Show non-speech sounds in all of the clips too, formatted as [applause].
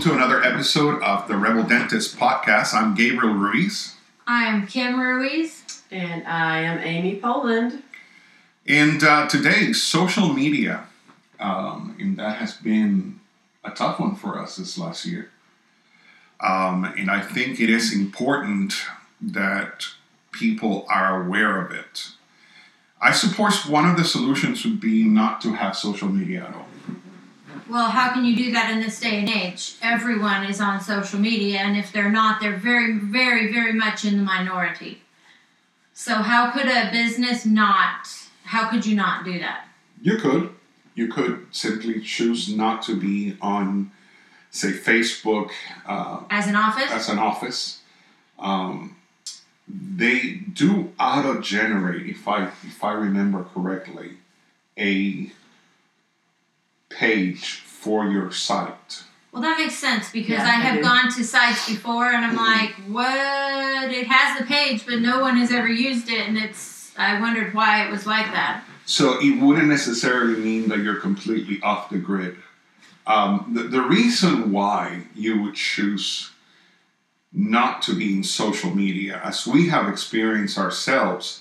welcome to another episode of the Rebel Dentist Podcast. I'm Gabriel Ruiz. I am Kim Ruiz. And I am Amy Poland. And uh, today, social media. Um, and that has been a tough one for us this last year. Um, and I think it is important that people are aware of it. I suppose one of the solutions would be not to have social media at all. Well, how can you do that in this day and age? Everyone is on social media, and if they're not, they're very, very, very much in the minority. So, how could a business not? How could you not do that? You could. You could simply choose not to be on, say, Facebook uh, As an office? as an office. Um, they do auto generate, if I if I remember correctly, a page for your site. well, that makes sense because Yeah, I I have do. gone to sites before, and I'm Mhm. like, what? It has the page, but no one has ever used it, and it's. I wondered why it was like that. So it wouldn't necessarily mean that you're completely off the grid. Um, the, the reason why you would choose not to be in social media, as we have experienced ourselves,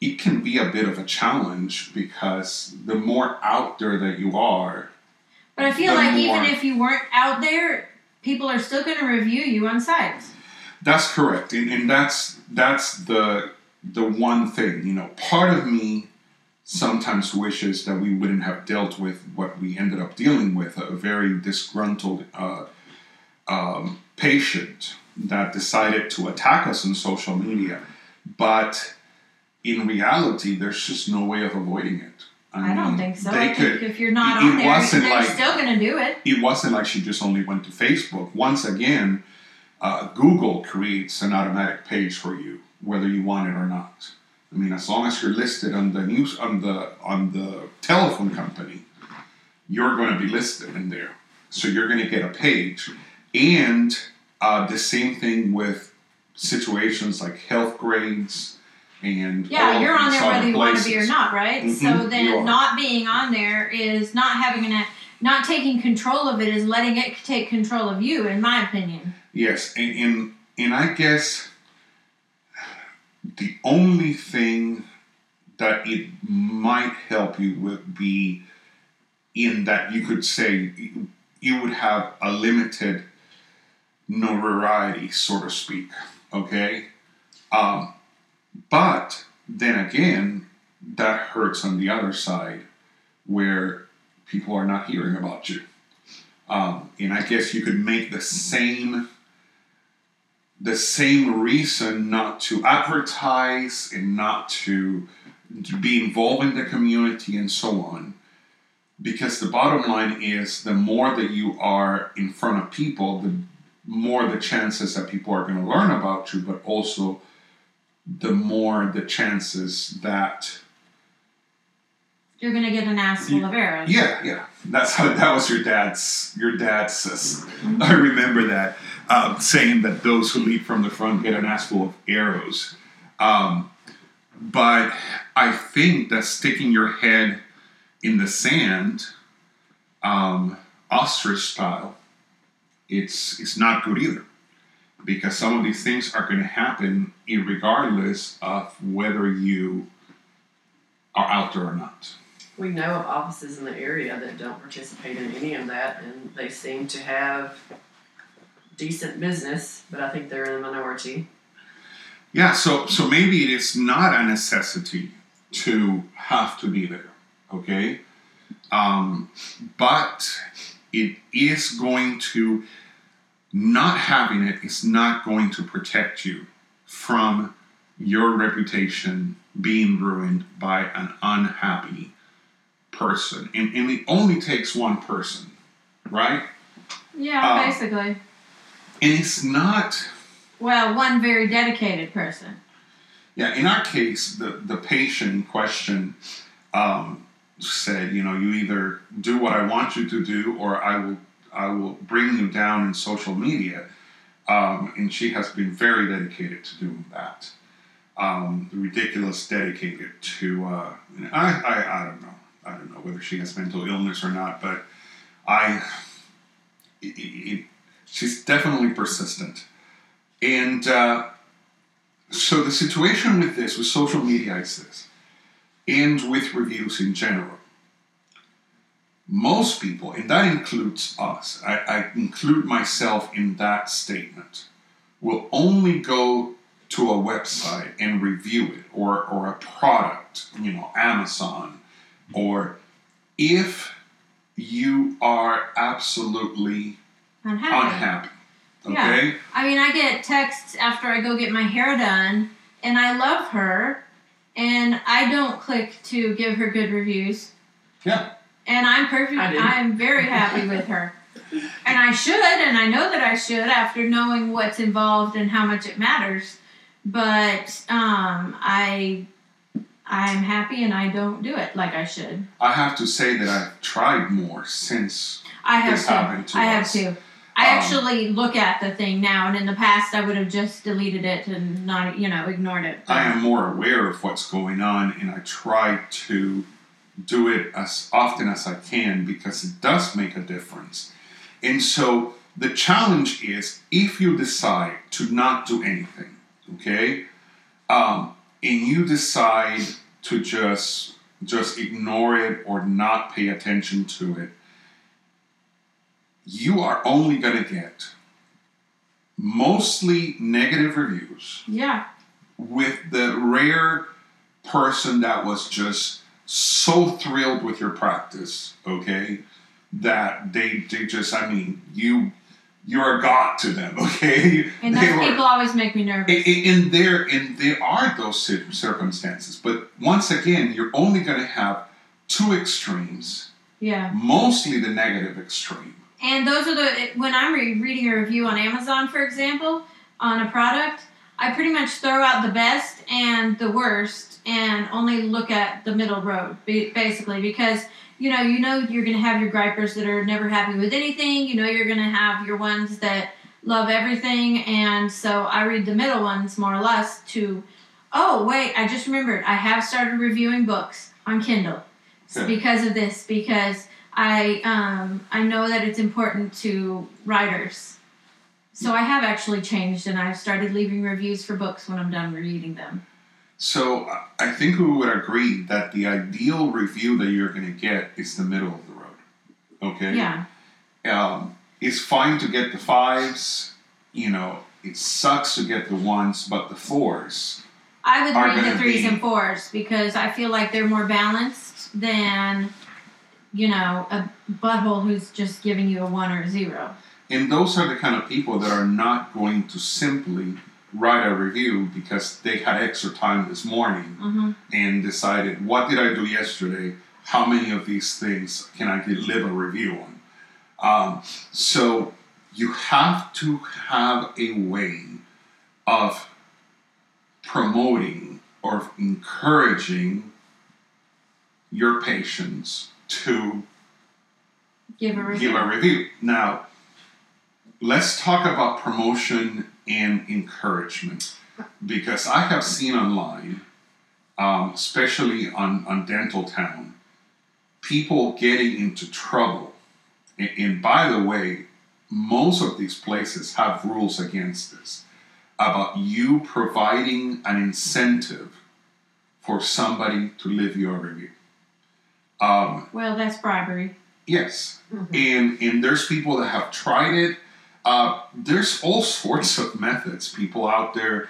it can be a bit of a challenge because the more out there that you are, But I feel like even more- if you weren't out there, people are still going to review you on sites. That's correct, and, and that's that's the the one thing. You know, part of me sometimes wishes that we wouldn't have dealt with what we ended up dealing with a very disgruntled uh, um, patient that decided to attack us on social media, but in reality, there's just no way of avoiding it. I don't mean, think so. I could. think if you're not it on there, they're like- still going to do it. it wasn't like she just only went to Facebook. Once again, uh, Google creates an automatic page for you, whether you want it or not. I mean, as long as you're listed on the news on the on the telephone company, you're going to be listed in there. So you're going to get a page, and uh, the same thing with situations like Healthgrades and Yeah, you're on there whether you want to be or not, right? Mhm, so then not being on there is not having an not taking control of it is letting it take control of you, in my opinion. Yes, and, and and I guess the only thing that it might help you would be in that you could say you would have a limited notoriety, so to speak. Okay, um, but then again, that hurts on the other side, where people are not hearing about you. Um, and I guess you could make the same the same reason not to advertise and not to, to be involved in the community and so on. Because the bottom line is the more that you are in front of people, the more the chances that people are going to learn about you, but also the more the chances that You're to get an ass full of arrows. yeah, yeah. That's how that was your dad's. Your dad's. I remember that um, saying that those who leap from the front get an ass full of arrows. Um, but I think that sticking your head in the sand, um, ostrich style, it's it's not good either, because some of these things are going to happen regardless of whether you are out there or not. We know of offices in the area that don't participate in any of that, and they seem to have decent business, but I think they're in the minority. Yeah, so so maybe it is not a necessity to have to be there, okay? Um, but it is going to not having it is not going to protect you from your reputation being ruined by an unhappy person. And, and it only takes one person, right? Yeah, Uh, basically. And it's not Well, one very dedicated person. Yeah, in our case, the, the patient in question um, said, you know, you either do what I want you to do, or I will I will bring you down in social media. Um, and she has been very dedicated to doing that. Um, ridiculous dedicated to. Uh, I, I I don't know. I don't know whether she has mental illness or not, but I. it, it, she's definitely persistent. And uh, so the situation with this, with social media, is this, and with reviews in general. Most people, and that includes us, I, I include myself in that statement, will only go to a website and review it or, or a product, you know, Amazon, or if you are absolutely Unhappy. unhappy. Yeah. Okay? I mean, I get texts after I go get my hair done, and I love her, and I don't click to give her good reviews. Yeah. And I'm perfect. I do. I'm very happy with her, and I should, and I know that I should after knowing what's involved and how much it matters. But um, I, I'm happy, and I don't do it like I should. I have to say that I've tried more since I have This to. happened to I have us. to. I Um, actually look at the thing now, and in the past, I would have just deleted it and not, you know, ignored it. I am more aware of what's going on and I try to do it as often as I can because it does make a difference. And so the challenge is if you decide to not do anything, okay, um, and you decide to just just ignore it or not pay attention to it, you are only going to get mostly negative reviews Yeah. with the rare person that was just so thrilled with your practice, okay, that they they just I mean you you're a god to them, [laughs] okay. And those were- people always make me nervous. in, there and there are those circumstances, but once again, you're only going to have two extremes, yeah. mostly the negative extreme. And those are the when I'm re- reading a review on Amazon, for example, on a product, I pretty much throw out the best and the worst, and only look at the middle road, basically, because you know you know you're gonna have your gripers that are never happy with anything. You know you're gonna have your ones that love everything, and so I read the middle ones more or less to. Oh wait, I just remembered. I have started reviewing books on Kindle so because of this because I um, I know that it's important to writers. So I have actually changed and I've started leaving reviews for books when I'm done reading them. So I- think we would agree that the ideal review that you're going to get is the middle of the road. Okay. Yeah. Um, it's fine to get the fives. You know, it sucks to get the ones, but the fours. I would read the threes be- and fours because I feel like they're more balanced than, you know, a butthole who's just giving you a one or a zero. And those are the kind of people that are not going to simply write a review because they had extra time this morning hmm and decided, what did I do yesterday? How many of these things can I live a review on? Um, so you have to have a way of promoting or encouraging your patients to Give a review. give a review. Now, let's talk about promotion and encouragement because I have seen online, um, especially on, on Dentaltown, people getting into trouble. And, and by the way, most of these places have rules against this about you providing an incentive for somebody to leave your review. Um, well, that's bribery. yes, Mhm. and and there's people that have tried it. Uh, there's all sorts of methods. People out there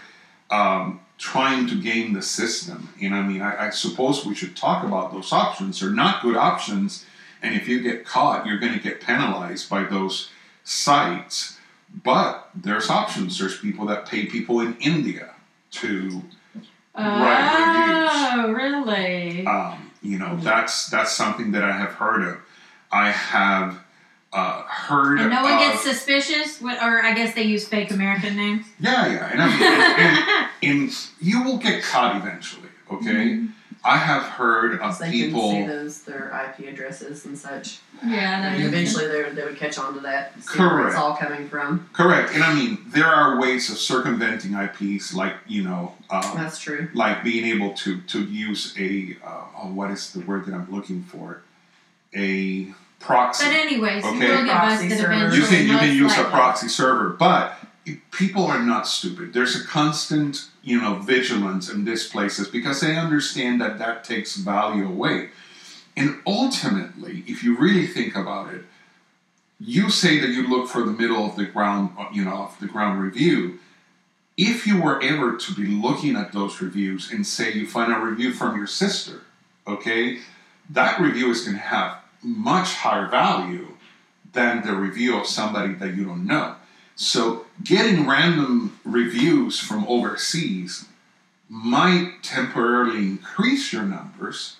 um, trying to game the system. And I mean, I, I suppose we should talk about those options. They're not good options, and if you get caught, you're going to get penalized by those sites. But there's options. There's people that pay people in India to Right, Oh, really? um, you know that's that's something that I have heard of. I have uh, heard and no one of, gets suspicious, What- or I guess they use fake American names. yeah yeah and, I mean, [laughs] and, and, and you will get caught eventually okay Mm-hmm. I have heard of Because they people can see those their IP addresses and such. yeah, that And is- eventually they, they would catch on to that, see where Correct. it's all coming from. correct and I mean there are ways of circumventing IPs like you know um, That's true. like being able to to use a uh, oh, what is the word that I'm looking for a proxy. But anyways, Okay. you will get Proxy busted server. eventually. you can you can most use a proxy server, but people are not stupid. There's a constant you know vigilance in these places because they understand that that takes value away, and ultimately, if you really think about it, you say that you look for the middle of the ground, uh, you know, of the ground review. If you were ever to be looking at those reviews and say you find a review from your sister, okay, that review is going to have much higher value than the review of somebody that you don't know. So getting random reviews from overseas might temporarily increase your numbers,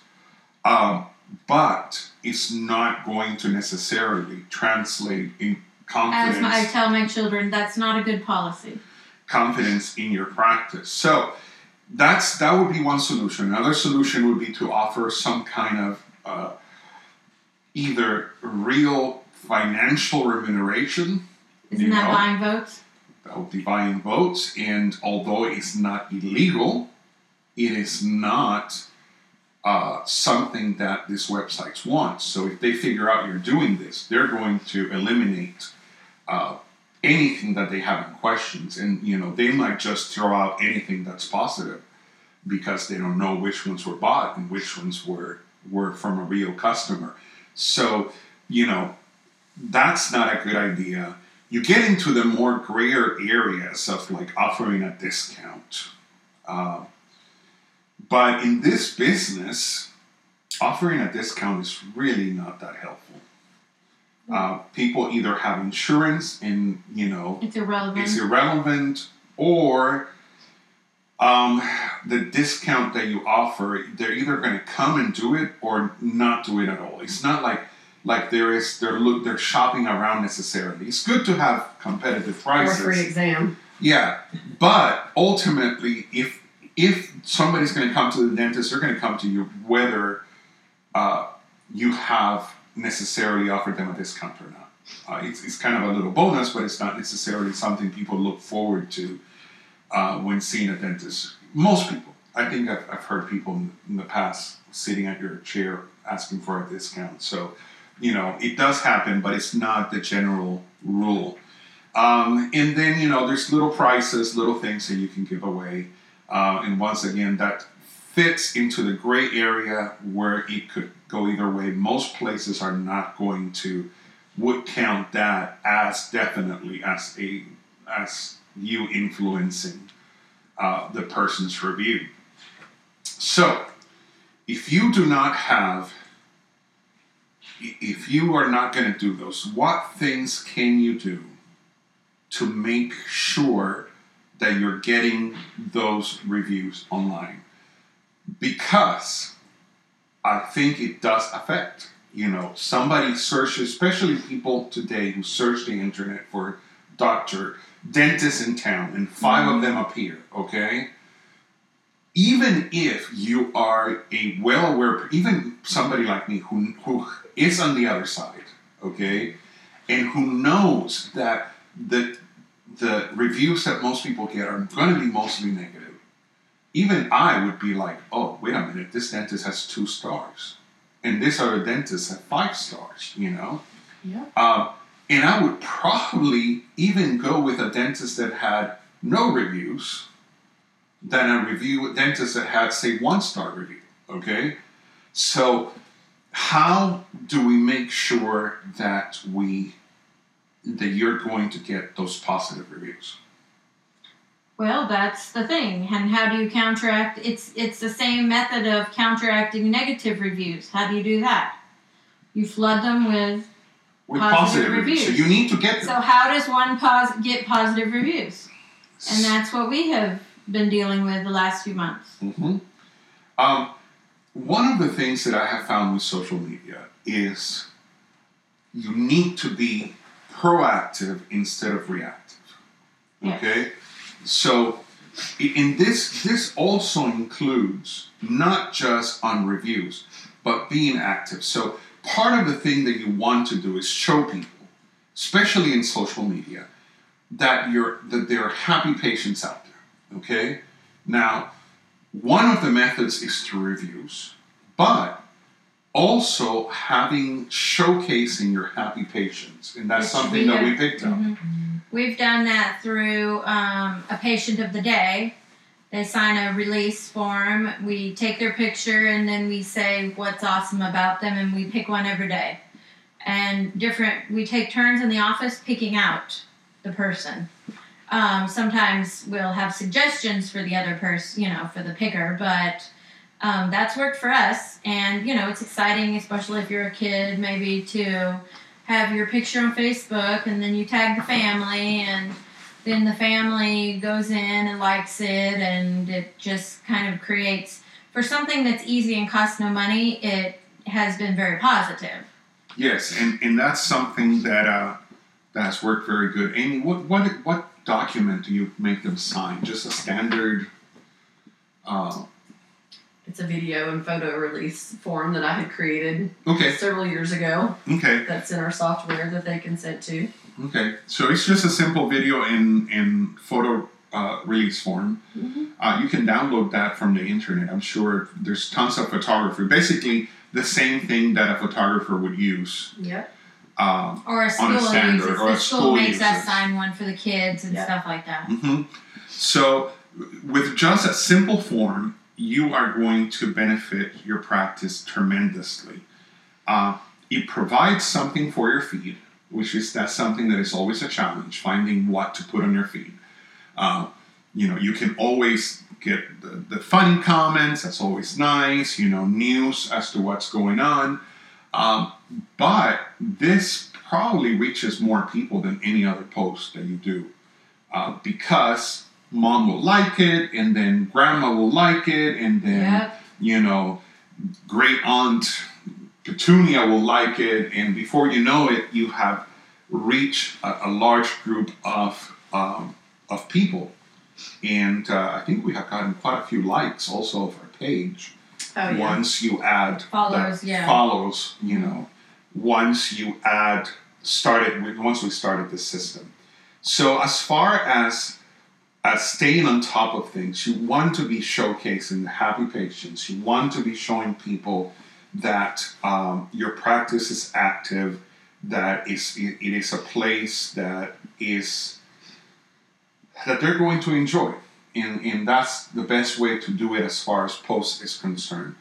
um, but it's not going to necessarily translate in confidence my, I tell my children, that's not a good policy. confidence in your practice. So that's that would be one solution. Another solution would be to offer some kind of uh, either real financial remuneration. Isn't that know, buying votes? that would be buying votes, and although it's not illegal, it is not uh, something that these websites want. So if they figure out you're doing this, they're going to eliminate uh, anything that they have in questions, and you know they might just throw out anything that's positive because they don't know which ones were bought and which ones were were from a real customer. So you know that's not a good idea you get into the more grayer areas of like offering a discount. Uh, but in this business, offering a discount is really not that helpful. Uh, people either have insurance and you know It's irrelevant. it's irrelevant, or um, the discount that you offer, they're either going to come and do it or not do it at all. It's not like like there is they're look they're shopping around necessarily. It's good to have competitive prices. Or free exam. Yeah, but ultimately, if if somebody's going to come to the dentist, they're going to come to you whether uh, you have necessarily offered them a discount or not. Uh, it's, it's kind of a little bonus, but it's not necessarily something people look forward to uh, when seeing a dentist. Most people, I think I've, I've heard people in, the past sitting at your chair asking for a discount. So, you know, it does happen, but it's not the general rule. Um, and then, you know, there's little prices, little things that you can give away. Uh, and once again, that fits into the gray area where it could go either way. Most places are not going to would count that as definitely as a as you influencing uh, the person's review. So, if you do not have, if you are not going to do those, what things can you do to make sure that you're getting those reviews online? Because I think it does affect. You know, somebody searches, especially people today who search the internet for doctor, dentist in town, and 5 of them appear, okay? Even if you are a well aware, even somebody like me who, who is on the other side, okay, and who knows that the, the reviews that most people get are going to be mostly negative, even I would be like, oh, wait a minute, this dentist has two stars. And this other dentist has five stars, you know? Yeah. Um, and I would probably even go with a dentist that had no reviews than a review dentist that had, say, one star review. Okay? So how do we make sure that we that you're going to get those positive reviews? Well, that's the thing. And how do you counteract? It's it's the same method of counteracting negative reviews. How do you do that? You flood them with. With Positive reviews. So you need to get them. So how does one pos- get positive reviews? And that's what we have been dealing with the last few months. hmm Um, one of the things that I have found with social media is you need to be proactive instead of reactive. Yes. Okay, so i- in this, this also includes not just on reviews, but being active. So part of the thing that you want to do is show people, especially in social media, that you're that there are happy patients out there. Okay, now one of the methods is through reviews, but also having showcasing your happy patients, and that's Which something we that we picked up. Mhm. We've done that through um, a patient of the day. They sign a release form. We take their picture and then we say what's awesome about them, and we pick one every day. And different, we take turns in the office picking out the person. Um, sometimes we'll have suggestions for the other person, you know, for the picker, but um, that's worked for us. And, you know, it's exciting, especially if you're a kid, maybe to have your picture on Facebook and then you tag the family and then the family goes in and likes it and it just kind of creates for something that's easy and costs no money it has been very positive Yes, and, and that's something that uh, that has worked very good. Amy, what what what document do you make them sign? Just a standard. Uh, It's a video and photo release form that I had created okay, several years ago. okay, That's in our software that they consent to. Okay. So it's just a simple video in in photo uh, release form. Mhm. Uh, you can download that from the internet. I'm sure there's tons of photography. Basically, the same thing that a photographer would use. Yep. Um, or a school standard, uses or the a school, school makes uses. us sign one for the kids and Yeah. stuff like that Mm-hmm. So, with just a simple form, you are going to benefit your practice tremendously. Uh, it provides something for your feed, which is that's something that is always a challenge, finding what to put on your feed. Uh, you know, you can always get the, the funny comments, that's always nice, you know, news as to what's going on. Um, but this probably reaches more people than any other post that you do uh, because mom will like it, and then grandma will like it, and then Yep. you know, great aunt Petunia will like it, and before you know it, you have reached a, a large group of um, of people. And uh, I think we have gotten quite a few likes also of our page Oh yeah. once you add Followers, that yeah. follows you know once you add started with once we started this system so as far as as staying on top of things you want to be showcasing the happy patients you want to be showing people that um, your practice is active that is it, it is a place that is that they're going to enjoy. And, and that's the best way to do it as far as post is concerned.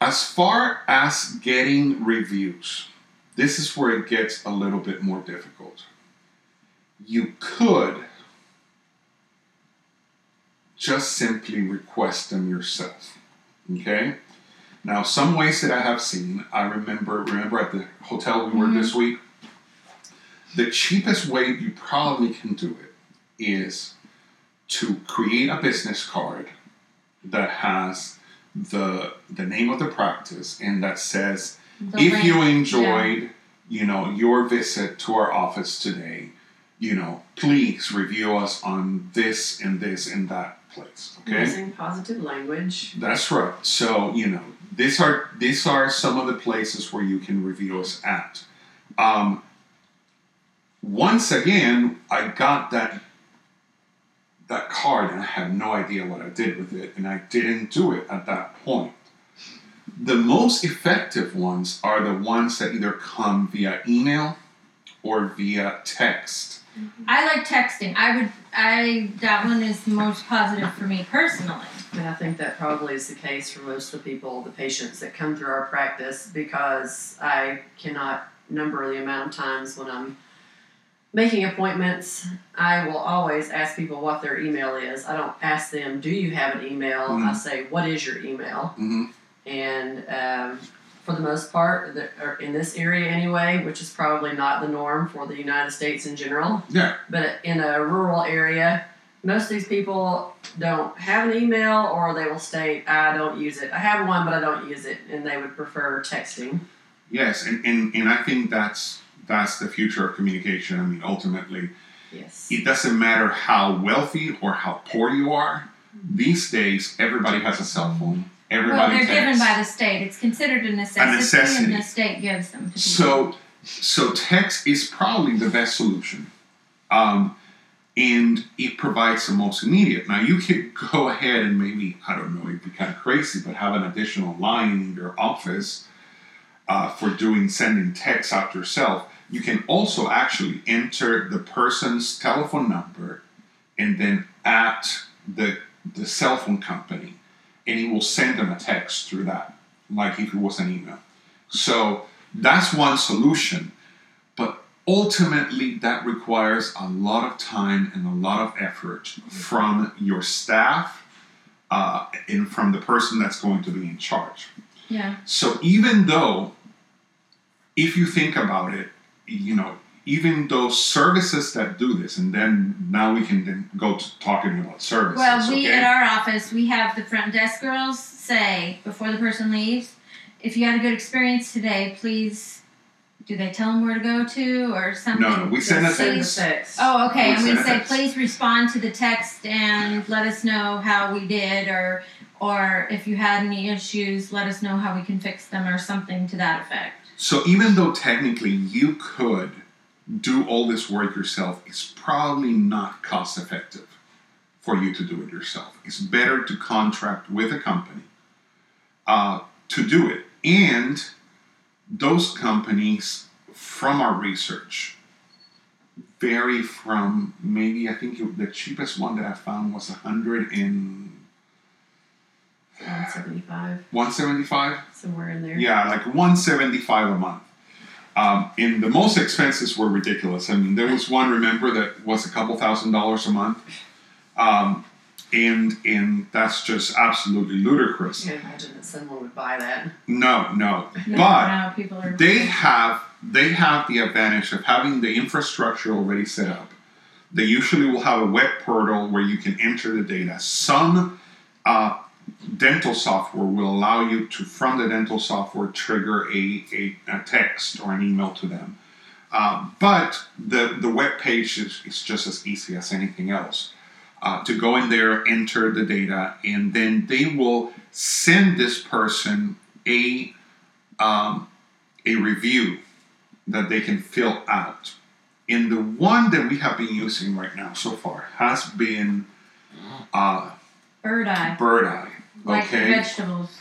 As far as getting reviews this is where it gets a little bit more difficult. You could just simply request them yourself okay now some ways that i have seen i remember remember at the hotel we were this mm-hmm. week the cheapest way you probably can do it is to create a business card that has the the name of the practice and that says The if you enjoyed you know your visit to our office today you know please review us on this and this and that place okay? Using positive language. that's right. So you know these are these are some of the places where you can review us at um, once again i got that that card and i had no idea what i did with it and i didn't do it at that point the most effective ones are the ones that either come via email or via text I like texting. I would. I that one is the most positive for me personally. And I think that probably is the case for most of the people, the patients that come through our practice, because I cannot number the amount of times when I'm making appointments, I will always ask people what their email is. I don't ask them, Do you have an email? I Mhm. say, What is your email? mm-hmm. And um, for the most part, in this area anyway, which is probably not the norm for the United States in general, yeah but in a rural area, most of these people don't have an email or they will state, I don't use it. I have one, but I don't use it. And they would prefer texting. yes and, and, and i think that's that's the future of communication i mean ultimately Yes. it doesn't matter how wealthy or how poor you are. These days, everybody has a cell phone. Everybody well, they're given by the state. It's considered a necessity, a necessity. and the state gives them. To so, so text is probably the best solution, um, and it provides the most immediate. Now, you could [laughs] go ahead and maybe I don't know, it'd be kind of crazy, but have an additional line in your office uh, for doing sending texts out yourself, you can also actually enter the person's telephone number and then at the the cell phone company, and it will send them a text through that, like if it was an email. So that's one solution, ultimately that requires a lot of time and a lot of effort from your staff uh, and from the person that's going to be in charge. Yeah. So even though, if you think about it, you know, even those services that do this, and then now we can then go to talking about services. Well, we okay? at our office we have the front desk girls say before the person leaves, if you had a good experience today, please. Do they tell them where to go to or something? No, no, we send a Send the text. text. Oh, okay. We I'm going send to a say text. please respond to the text and let us know how we did, or or if you had any issues, let us know how we can fix them, or something to that effect. So even though technically you could do all this work yourself, it's probably not cost effective for you to do it yourself. It's better to contract with a company uh, to do it. And those companies, from our research, vary from maybe I think it- the cheapest one that I found was 100 and 175, 175 somewhere in there. yeah, like 175 a month. Um, and the most expenses were ridiculous. I mean, there was one, remember, that was a couple thousand dollars a month. Um, and and that's just absolutely ludicrous. I can't imagine that someone would buy that. No, no. [laughs] But people are. they have they have the advantage of having the infrastructure already set up. They usually will have a web portal where you can enter the data. Some uh, dental software will allow you to, from the dental software, trigger a, a, a text or an email to them. Um, but the, the web page is, is just as easy as anything else. Uh, to go in there, enter the data, and then they will send this person a um, a review that they can fill out. And the one that we have been using right now so far has been uh, Birdeye, Bird Eye. Okay. like the vegetables.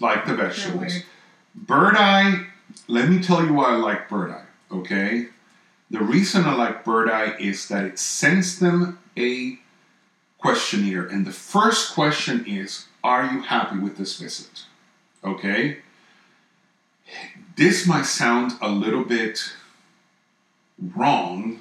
like the vegetables. Birdeye, let me tell you why I like Birdeye, okay? The reason I like Birdeye is that it sends them a questionnaire, and the first question is Are you happy with this visit? Okay? This might sound a little bit wrong,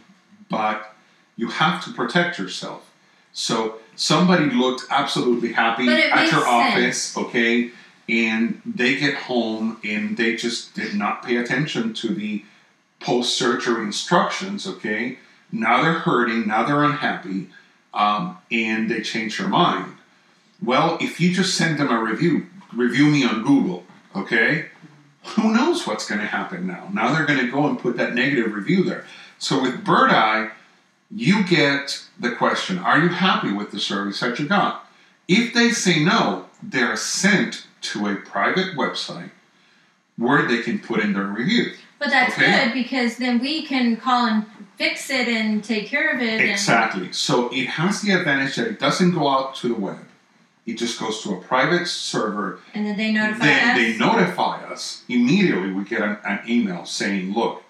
but you have to protect yourself. So somebody looked absolutely happy at your sense. office, okay, and they get home and they just did not pay attention to the post surgery instructions, okay? Now they're hurting, now they're unhappy, um, and they change their mind. Well, if you just send them a review, review me on Google, okay? Who knows what's going to happen now? Now they're going to go and put that negative review there. So with Birdeye, you get the question Are you happy with the service that you got? If they say no, they're sent to a private website where they can put in their review. But that's Okay. good because then we can call and fix it and take care of it. Exactly. So it has the advantage that it doesn't go out to the web. It just goes to a private server. And, and then they notify then us. they notify us immediately. We get an, an email saying, "Look,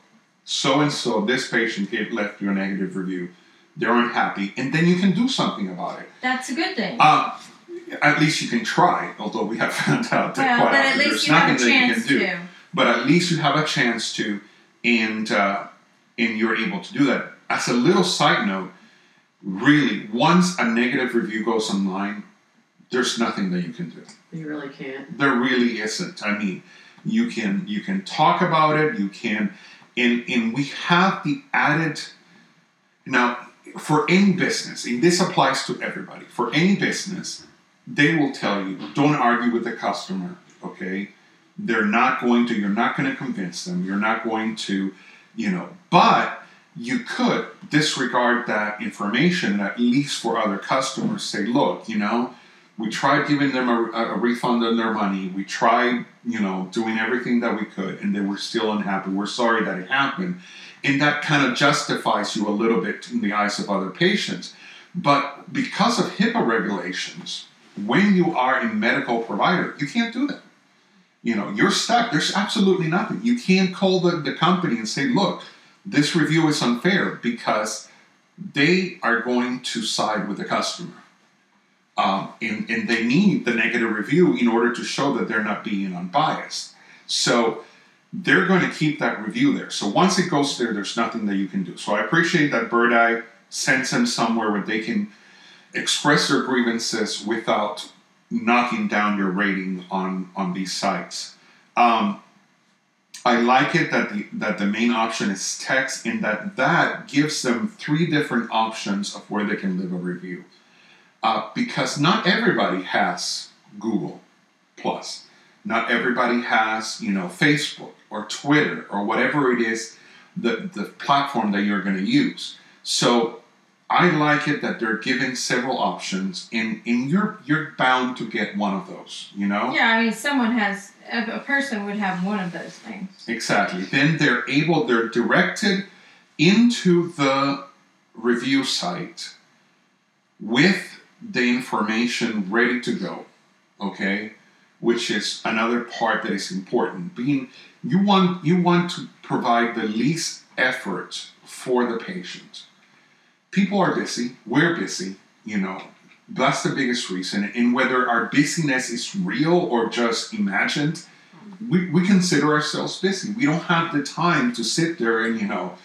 so and so, this patient gave, left you a negative review. They're unhappy," and then you can do something about it. That's a good thing. Uh, at least you can try. Although we have [laughs] found out that well, quite but at often least there's you have a nothing that you can do. to. But at least you have a chance to, and uh, and you're able to do that. As a little side note, really, once a negative review goes online, there's nothing that you can do. You really can't. There really isn't. I mean, you can you can talk about it. You can, and and we have the added. Now, for any business, and this applies to everybody. For any business, they will tell you, don't argue with the customer. Okay, they're not going to. You're not going to convince them. You're not going to, you know. But you could disregard that information at least for other customers say, look, you know, we tried giving them a, a refund on their money. We tried, you know, doing everything that we could, and they were still unhappy. We're sorry that it happened. And that kind of justifies you a little bit in the eyes of other patients. But because of HIPAA regulations, when you are a medical provider, you can't do that. You know, you're stuck. There's absolutely nothing. You can't call the, the company and say, look, this review is unfair because they are going to side with the customer. Um, and, and they need the negative review in order to show that they're not being unbiased. So they're going to keep that review there. So once it goes there, there's nothing that you can do. So I appreciate that Birdeye sends them somewhere where they can express their grievances without knocking down your rating on on these sites. Um, I like it that the that the main option is text, and that that gives them three different options of where they can leave a review. Uh, because not everybody has Google Plus, not everybody has you know Facebook or Twitter or whatever it is, the the platform that you're going to use. So I like it that they're given several options, and, and you're you're bound to get one of those. You know. Yeah, I mean, someone has a, a person would have one of those things. Exactly. Then they're able. They're directed into the review site with the information ready to go. Okay, which is another part that is important. Being you want you want to provide the least effort for the patient people are busy. We're busy. You know, that's the biggest reason. And whether our busyness is real or just imagined, we, we consider ourselves busy. We don't have the time to sit there and, you know,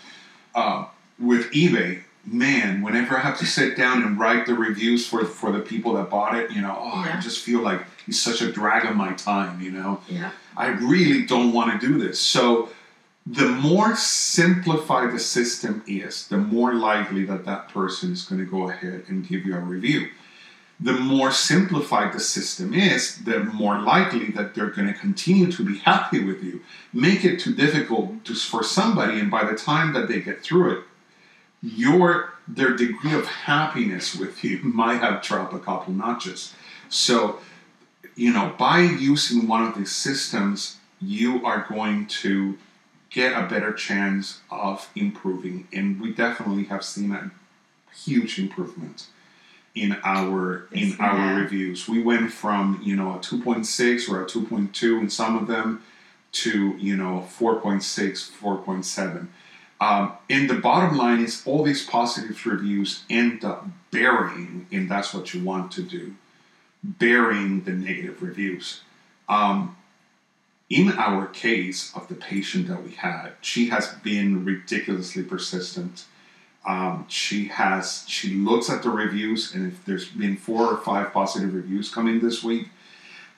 uh, with eBay, man, whenever I have to sit down and write the reviews for, for the people that bought it, you know, oh, Yeah. I just feel like it's such a drag on my time, you know. Yeah. I really don't want to do this. So, the more simplified the system is, the more likely that that person is going to go ahead and give you a review. The more simplified the system is, the more likely that they're going to continue to be happy with you. Make it too difficult to, for somebody, and by the time that they get through it, your their degree of happiness with you [laughs] might have dropped a couple notches. So, you know, by using one of these systems, you are going to get a better chance of improving. And we definitely have seen a huge improvement in our in our reviews. We went from you know a two point six or a two point two in some of them to you know 4.6, 4.7. Um, and the bottom line is all these positive reviews end up burying, and that's what you want to do, burying the negative reviews. Um, in our case of the patient that we had, she has been ridiculously persistent. Um, she has she looks at the reviews, and if there's been four or five positive reviews coming this week,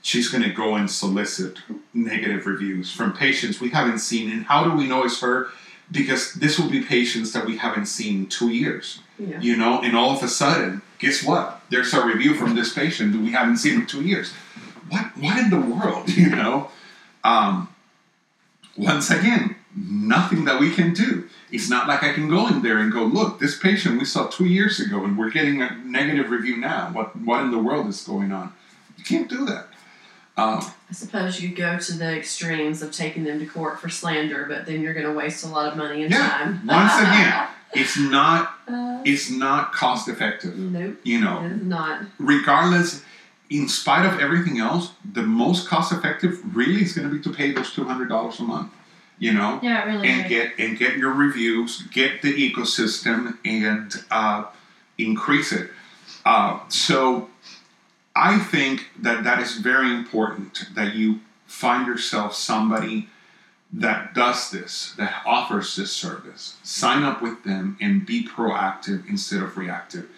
she's going to go and solicit negative reviews from patients we haven't seen. And how do we know it's her? Because this will be patients that we haven't seen in two years Yeah. you know, and all of a sudden, guess what? There's a review from this patient that we haven't seen in two years. What? What in the world? [laughs] You know. Um, once again, nothing that we can do. It's not like I can go in there and go, look, this patient we saw two years ago, and we're getting a negative review now. What? What in the world is going on? You can't do that. Um, I suppose you go to the extremes of taking them to court for slander, but then you're going to waste a lot of money and Yeah. time. once [laughs] again, it's not. Uh, It's not cost effective. nope. You know, It is not. regardless, in spite of everything else, the most cost effective really is going to be to pay those two hundred dollars a month. You know, Yeah, really and is. get and get your reviews, get the ecosystem, and uh, increase it. Uh, so, I think that that is very important that you find yourself somebody that does this, that offers this service. Sign up with them and be proactive instead of reactive.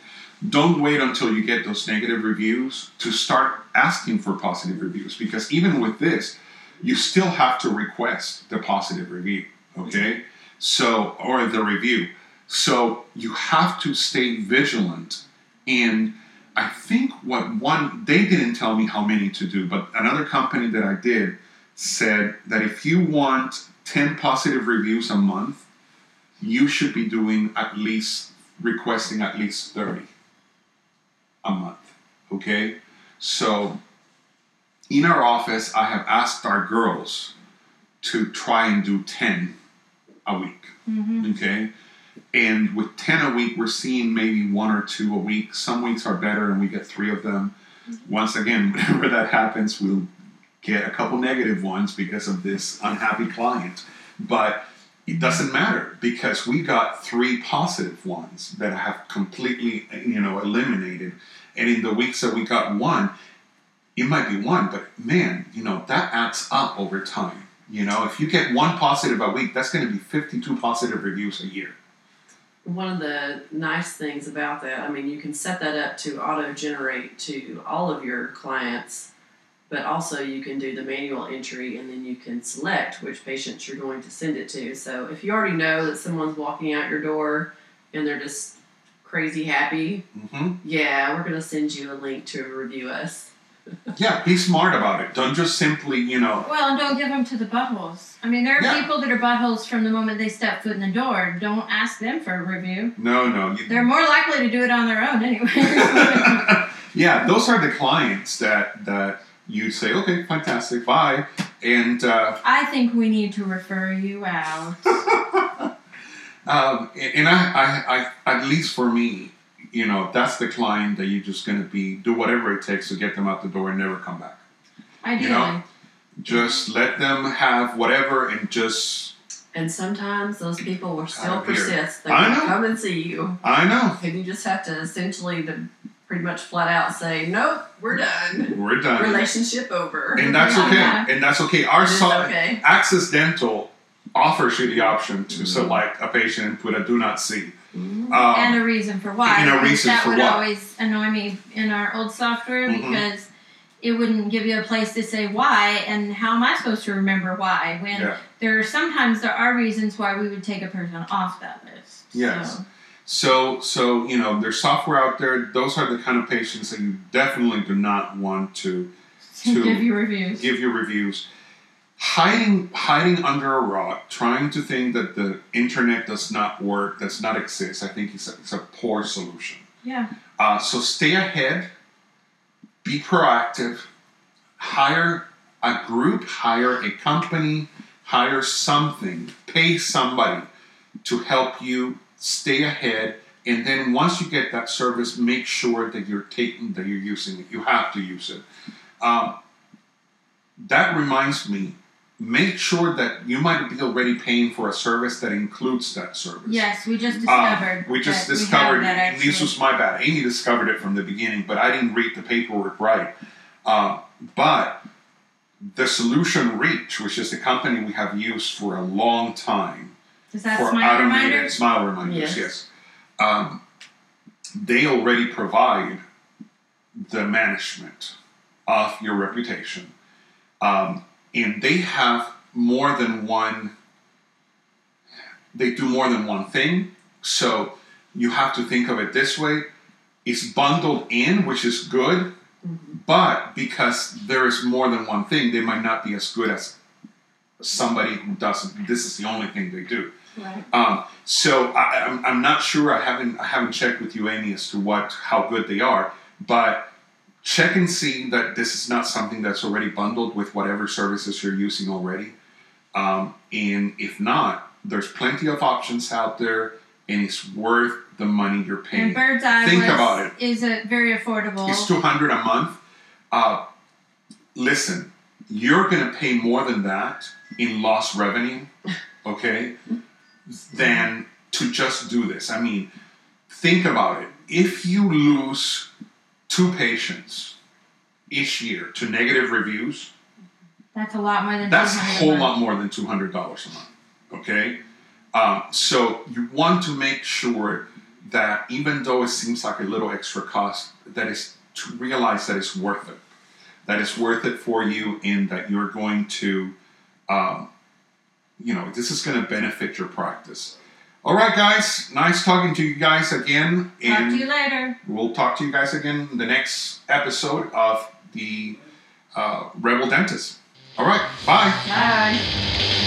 Don't wait until you get those negative reviews to start asking for positive reviews because even with this, you still have to request the positive review, okay? So, or the review. So, you have to stay vigilant. And I think what one, they didn't tell me how many to do, but another company that I did said that if you want 10 positive reviews a month, you should be doing at least requesting at least 30 a month. Okay? So in our office, I have asked our girls to try and do 10 a week. Mhm. Okay? And with 10 a week, we're seeing maybe one or two a week. Some weeks are better and we get three of them. Once again, [laughs] whenever that happens, we'll get a couple negative ones because of this unhappy client. But it doesn't matter because we got three positive ones that have completely, you know, eliminated. And in the weeks that we got one, it might be one, but man, you know, that adds up over time. You know, if you get one positive a week, that's going to be 52 positive reviews a year. One of the nice things about that, I mean, you can set that up to auto generate to all of your clients, but also you can do the manual entry and then you can select which patients you're going to send it to. So if you already know that someone's walking out your door and they're just crazy happy, hmm yeah, we're going to send you a link to review us. [laughs] Yeah, be smart about it. Don't just simply, you know, Well, and don't give them to the buttholes. I mean, there are Yeah. people that are buttholes from the moment they step foot in the door. Don't ask them for a review. no, no. You, They're more likely to do it on their own anyway. [laughs] [laughs] yeah, those are the clients that that you say, okay, fantastic, bye, and uh, I think we need to refer you out. [laughs] um, and I, I, I, at least for me, you know, that's the client that you're just going to be do whatever it takes to get them out the door and never come back. Ideally. know? Just let them have whatever and just And sometimes those people will still Out of here. persist. They I will know. come and see you. I know And you just have to essentially the pretty much flat out say, Nope, we're done. we're done, Relationship over. and that's [laughs] Yeah. okay, and that's okay. Our It is so- okay. Access Dental offers you the option to Mhm. select a patient and put a do not see. Mhm. Um, and a reason for why. and a because reason that for would what. always annoy me in our old software Mhm. because it wouldn't give you a place to say why and how am I supposed to remember why when Yeah. there are sometimes there are reasons why we would take a person off that list. Yes. So, So, so you know, there's software out there. Those are the kind of patients that you definitely do not want to To give you reviews. give you reviews. Hiding, hiding under a rock, trying to think that the internet does not work, does not exist. I think it's a, it's a poor solution. yeah. Uh, so stay ahead, be proactive, hire a group, hire a company, hire something, pay somebody to help you stay ahead. And then once you get that service, make sure that you're taking that you're using it. You have to use it. Um, that reminds me. Make sure that you might be already paying for a service that includes that service. Yes, we just Uh, discovered. we just we discovered that this was my bad. Amy discovered it from the beginning, but I didn't read the paperwork right. Uh, but the Solutionreach, which is the company we have used for a long time Is that for smile automated reminders? smile reminders, Yes. yes, um, they already provide the management of your reputation, um, and they have more than one. They do more than one thing, so you have to think of it this way: it's bundled in, which is good, Mhm. but because there is more than one thing, they might not be as good as somebody who doesn't. This is the only thing they do. Right. Um, so I, I'm, I'm not sure. I haven't I haven't checked with you, Amy, as to what how good they are. But check and see that this is not something that's already bundled with whatever services you're using already. Um, and if not, there's plenty of options out there, and it's worth the money you're paying. And. Birdeye Think about it. is a very affordable. It's two hundred a month. Uh, listen, you're going to pay more than that in lost revenue, okay, [laughs] than to just do this. I mean, think about it. If you lose two patients each year to negative reviews, That's a lot more than that's a 200 whole lot more than two hundred dollars a month. Okay, um, so you want to make sure that even though it seems like a little extra cost, that is to realize that it's worth it. That it's worth it for you, and that you're going to, um, you know, this is going to benefit your practice. All right, guys. Nice talking to you guys again, Talk and to you later. we'll talk to you guys again in the next episode of the uh, Rebel Dentist. All right, bye. Bye.